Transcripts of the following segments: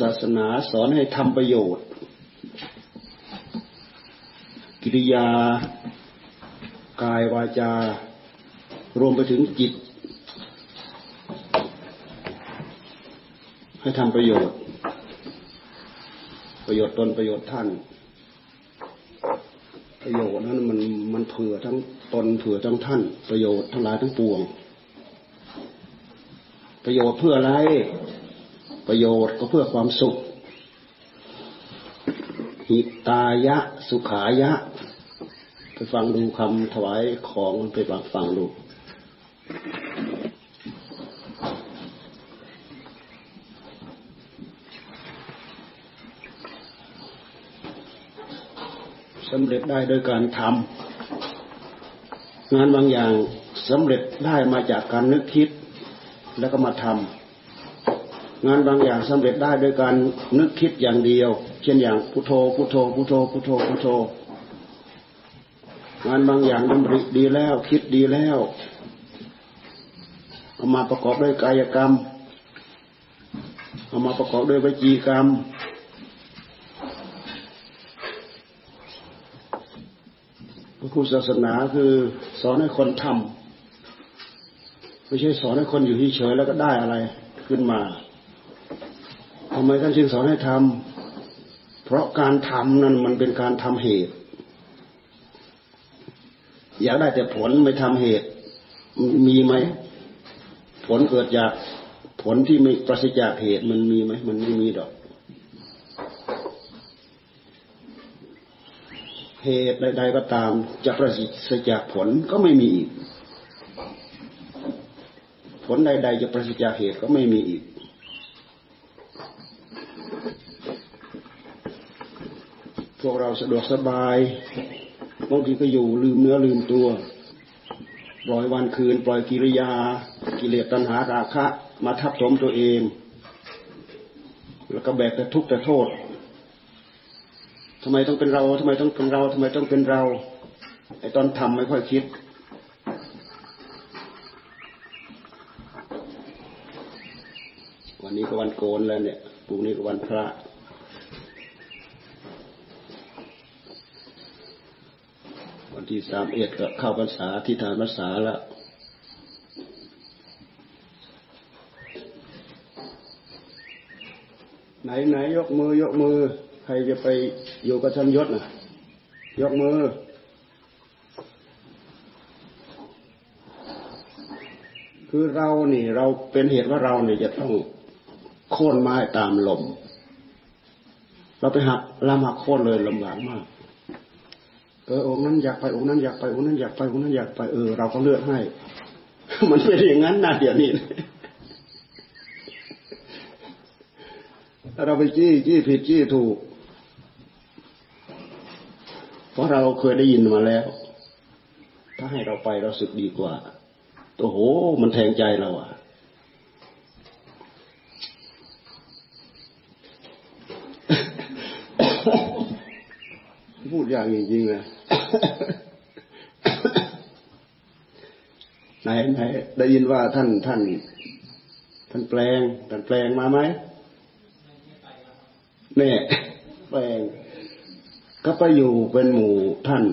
ศาสนาสอนให้ทำประโยชน์ กิริยา กายวาจา รวมไปถึงจิต ให้ทำประโยชน์ ประโยชน์ตนประโยชน์ท่าน ประโยชน์นั้นมันมันเผื่อทั้งตนเผื่อทั้งท่าน ประโยชน์ทั้งหลายทั้งปวง ประโยชน์เพื่ออะไร ประโยชน์ก็เพื่อความสุข หิตายะ สุขายะ ไปฟังดูคำถวายของไปฟังฟังดูสำเร็จได้โดยการทำงานบางอย่างสำเร็จได้มาจากการนึกคิดแล้วก็มาทำ งานบางอย่างสำเร็จได้โดยการนึกคิดอย่างเดียว เช่นอย่างพุโทโธพุโทโธพุโทโธพุโทโธพุโทโธงานบางอย่างดำริดีแล้ว คิดดีแล้วเอามาประกอบด้วยกายกรรมเอามาประกอบด้วยวิจีกรรมพระพุทธศาสนาคือสอนให้คนทำไม่ใช่สอนให้คนอยู่เฉยแล้วก็ได้อะไรขึ้นมา ทำไมท่านจึงสอนให้ทำเพราะการทำนั้นมันเป็นการทำเหตุ อยากได้แต่ผลไม่ทำเหตุ มีไหม ผลเกิดจากผลที่ไม่ประสิทธิ์จากเหตุมันมีไหมมันไม่มีดอก เหตุใดๆก็ตามจะประสิทธิ์จากผลก็ไม่มีอีก ผลใด ๆ จะประสิทธิ์จากเหตุก็ไม่มีอีก พ วกเราสะดวกสบายบางทีก็อยู่ลืมเนื้อลืมตัว ปล่อยวันคืน ปล่อยกิริยา กิเลสตัณหาราคะ มาทับถมตัวเอง แล้วก็แบกแต่ทุกข์แต่โทษทำไมต้องเป็นเราทำไมต้องเป็นเราทำไมต้องเป็นเราไอ้ตอนทำไม่ค่อยคิด วันนี้ก็วันโกนแล้วเนี่ยพรุ่งนี้ก็วันพระ ที่สามเอ็ดก็เข้าภาษาที่ฐานภาษาแล้วไหนไหนยกมือยกมือ ใครจะไปอยู่กับท่านยศนะยกมือ คือเรานี่ เราเป็นเหตุว่าเราเนี่ยจะต้องโค่นไม้ตามลม เราไปหักลำหักโค่นเลยลำบากมาก เออองค์นั้นอยากไปองค์นั้นอยากไปองค์นั้นอยากไปองค์นั้นอยากไปเออเราก็เลือกให้ มันเป็นอย่างนั้นนะเดี๋ยวนี้เราไปจี้จี้ผิดจี้ถูก เพราะเราเคยได้ยินมาแล้ว ถ้าให้เราไปเราสึกดีกว่าโอ้โห มันแทงใจเราอะ พูดอย่างจริงๆเลย ไหนไหนได้ยินว่าท่านท่าน ท่านแปลงท่านแปลงมาไหมเนี่ยแปลง ก็ไปอยู่เป็นหมู่ท่าน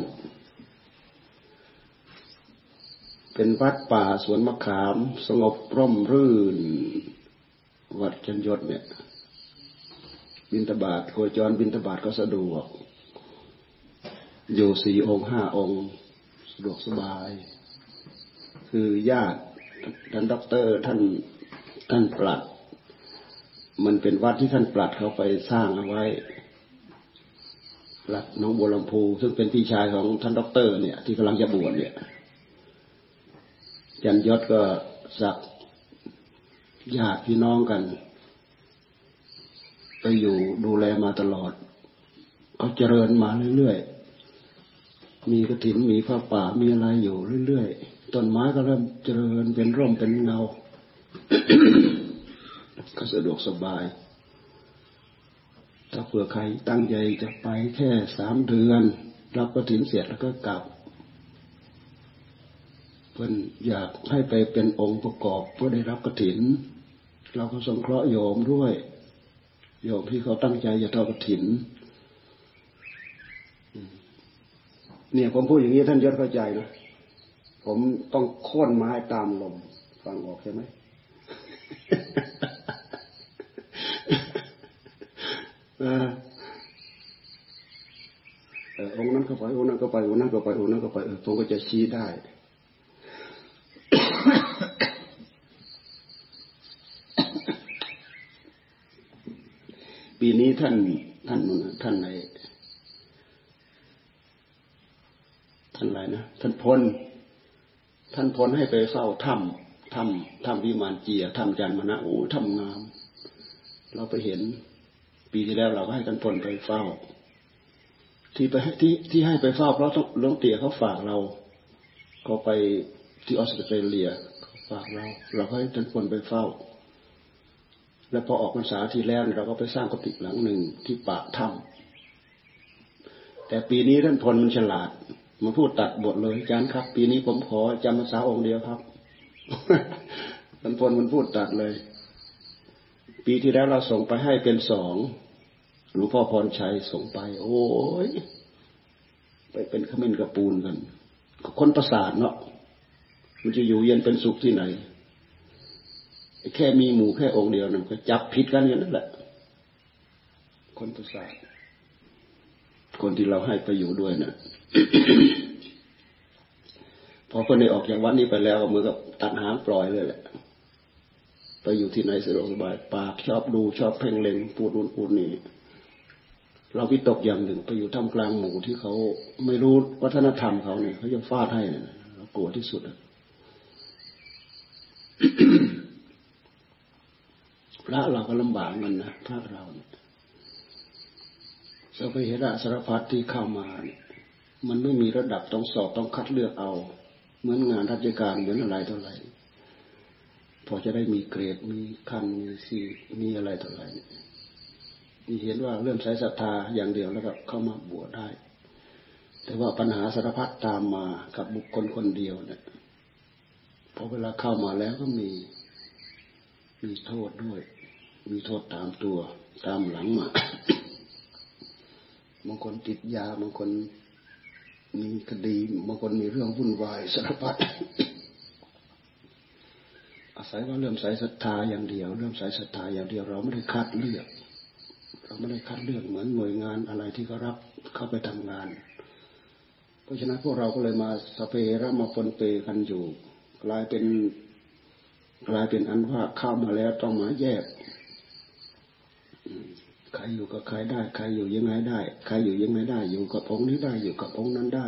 เป็นวัดป่าสวนมะขาม สงบร่มรื่น วัดจันยศเนี่ย บินตบาทโคจรบินตบาทก็สะดวก อยู่สี่องค์ห้าองค์สะดวกสบาย คือญาติท่านด็อกเตอร์ท่านท่านปลัด มันเป็นวัดที่ท่านปลัดเขาไปสร้างเอาไว้ปลัดน้องบัวลำพู ซึ่งเป็นพี่ชายของท่านด็อกเตอร์เนี่ยที่กำลังจะบวชเนี่ยยันยศก็สักญาติพี่น้องกัน ไปอยู่ดูแลมาตลอดเขาเจริญมาเรื่อยๆ มีกระถินมีผ้าป่ามีอะไรอยู่เรื่อยๆต้นไม้ก็เริ่มเจริญเป็นร่มเป็นเงา ก็สะดวกสบาย ถ้าเผื่อใครตั้งใจจะไปแค่สามเดือน รับกระถินเสร็จแล้วก็กลับเพื่อนอยากให้ไปเป็นองค์ประกอบเพื่อได้รับกระถิน เราก็สงเคราะห์โยมด้วย โยมที่เขาตั้งใจจะทอดกระถิน เนี่ยผมพูดอย่างนี้ท่านยศเข้าใจนะผมต้องโค่นไม้ตามลม ฟังออกใช่ไหมเออองนั้นก็ไปองนั้นก็ไปองนั้นก็ไปองนั้นก็ไปเออผมก็จะชี้ได้ปีนี้ท่านท่านท่านไหน ท่านอะไรนะท่านพลท่านพลให้ไปเฝ้าถ้ำถ้ำถ้ำวิมานเจียถ้ำจันมนะโอ้ถ้ำงามเราไปเห็นปีที่แล้วเราก็ให้ท่านพลไปเฝ้า ที่ไปที่ที่ให้ไปเฝ้าเพราะต้องหลวงเตี่ยเขาฝากเราเขาไปที่ออสเตรเลียเขาฝากเรา เราก็ให้ท่านควรไปเฝ้า แล้วพอออกพรรษาที่แล้วเราก็ไปสร้างกุฏิหลังหนึ่งที่ปากถ้ำแต่ปีนี้ท่านพลมันฉลาด มาพูดตัดบทเลยอาจารย์ครับ ปีนี้ผมขอจำพรรษาองค์เดียวครับท่านพลมันพูดตัดเลย ปีที่แล้วเราส่งไปให้เป็นสองหลวงพ่อพรชัยส่งไป โอ้ยไปเป็นขมิ้นกระปูนกัน คนประสาทเนาะมันจะอยู่เย็นเป็นสุขที่ไหน แค่มีหมู่แค่องค์เดียวนั่นก็จับผิดกันอย่างนั้นแหละ คนประสาท คนที่เราให้ไปอยู่ด้วยนะพอคนนี้ออกจากวัดนี้ไปแล้วมือกับตัดหางปล่อยเลยแหละไปอยู่ที่ไหนสะดวกสบายปากชอบดูชอบเพ่งเล็งพูดนู่นพูดนี่เราวิตกอย่างหนึ่งไปอยู่ท่ามกลางหมู่ที่เขาไม่รู้วัฒนธรรมเขาเนี่ยเขาจะฟาดให้เนี่ยเรากลัวที่สุดพระเราก็ลำบากมันนะพระเราเนี่ย สไปเหระสารพัดที่เข้ามาเนี่ยมันไม่มีระดับต้องสอบต้องคัดเลือกเอา เหมือนงานราชการเหมือนอะไรเท่าไหร่พอจะได้มีเกรดมีขั้นมีสีมีอะไรเท่าไหร่ที่เห็นว่าเริ่มใช้ศรัทธาอย่างเดียวแล้วก็เข้ามาบวชได้ แต่ว่าปัญหาสารพัดตามมากับบุคคลคนเดียวเนี่ยพอเวลาเข้ามาแล้วก็มีมีโทษด้วย มีโทษตามตัวตามหลังมา บางคนติดยาบางคนมีคดีบางคนมีเรื่องวุ่นวายสารพัดอาศัยว่าเริ่มใส่ศรัทธาอย่างเดียว เริ่มใส่ศรัทธาอย่างเดียว เราไม่ได้คัดเลือก เราไม่ได้คัดเลือกเหมือนหน่วยงานอะไรที่เขารับเข้าไปทำงาน เพราะฉะนั้นพวกเราก็เลยมาสเปรมาปนเปกันอยู่ กลายเป็นกลายเป็นอันว่าเข้ามาแล้วต้องมาแยก ใครอยู่กับใครได้ ใครอยู่ยังไงได้ ใครอยู่ยังไงได้ อยู่กับองค์นี้ได้ อยู่กับองค์นั้นได้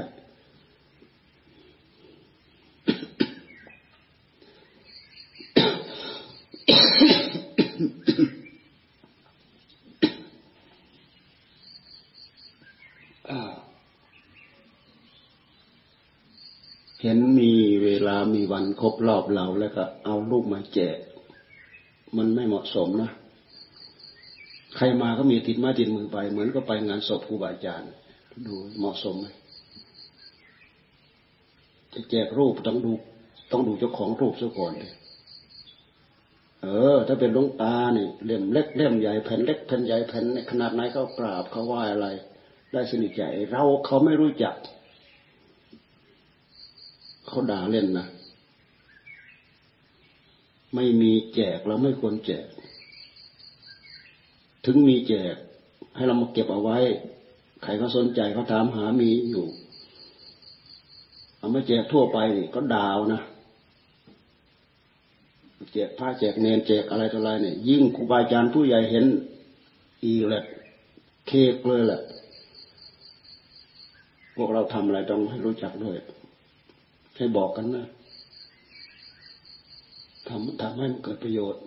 เห็นมีเวลามีวันครบรอบเราแล้วก็เอาลูกมาแจก มันไม่เหมาะสมนะ ใครมาก็มีติดมาติดมือไป เหมือนก็ไปงานศพครูบาอาจารย์ ดูเหมาะสมไหมจะแจกรูปต้องดูต้องดูเจ้าของรูปซะก่อนเลยเออ ถ้าเป็นลุงตาเนี่ยเล่มเล็กเล่มใหญ่แผ่นเล็กแผ่นใหญ่แผ่นขนาดไหนเขากราบเขาไหว้อะไร ได้สนิทใจเราเขาไม่รู้จักเขาด่าเล่นนะไม่มีแจกเราไม่ควรแจก ถึงมีแจกให้เรามาเก็บเอาไว้ ใครเขาสนใจเขาถามหามีอยู่ เอามาแจกทั่วไปนี่ก็ดาวนะแจกผ้าแจกเนนแจกอะไรต่ออะไรเนี่ย ยิ่งครูบาอาจารย์ผู้ใหญ่เห็น อีกแหละเคกเลยแหละพวกเราทำอะไรต้องให้รู้จักด้วย ให้บอกกันนะทำทำให้มันเกิดประโยชน์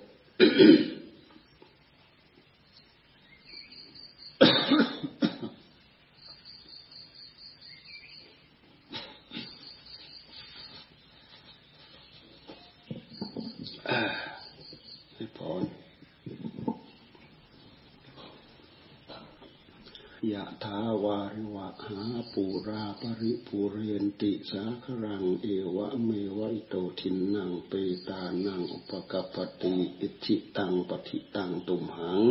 ยะถาวาริวะหาปูราปริปูเรนติสาครังเอวะเมวะอิโตทินนางเปตานังอุปกปติอิจิตังปฏิตังตุมหัง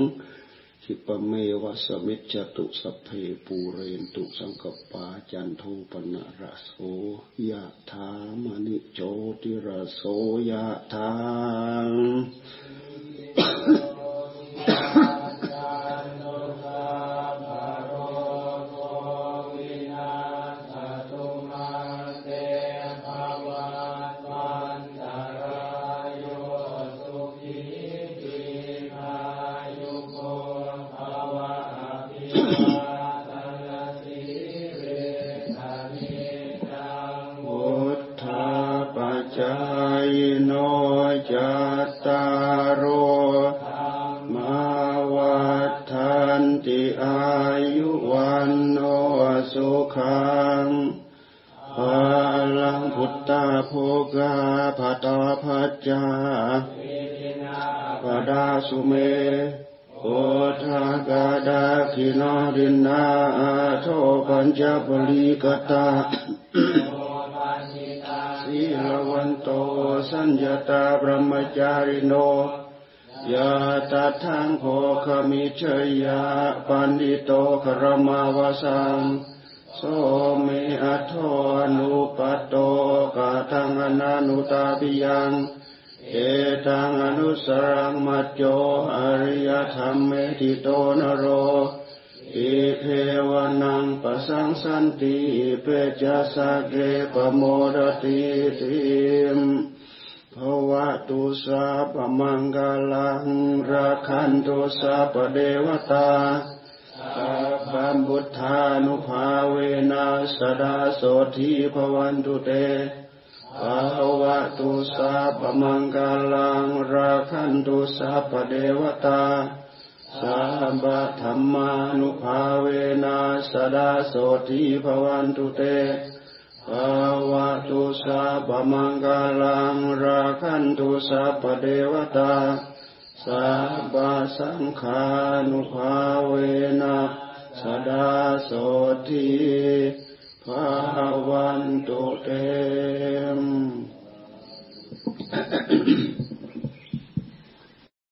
ทิปเมวะสมิจตุสเพปูเรนตุสังกปาจันโทปนะระโสยะถามณิโจติระโสยะถา พตาพัจจาปดาสุเมโอทากาดาคินาดินนาโทปัญจปลีกตาสีลวันโตสัญญาตาบรมจาริโนยาตาทางโภคมิเชยาปันดิโตครมาวสัง โสเมอโทนุปัตโตกะทังอนานุตาปิยังเอตังอนุสรังมัจโยอริยธรรมเมติโตนโรอิเทวนังปะสังสันติเปจัสเกปโมรติติมภวะตุสาปมังกลังราคันตุสาปเดวตา สัพพัมพุทธานุภาเวนัสดาโสทีพวันตุเตภาวะตุสาปพมังกาลังราคันตุสาปพเดวตาสัพพธรรมานุภาเวนัสดาโสทีพวันตุเตภาวะตุสาปพมังกาลังราคันตุสาปพเดวตา สัพสังขานุภาเวนะสดาโสทิภาวันตุเตม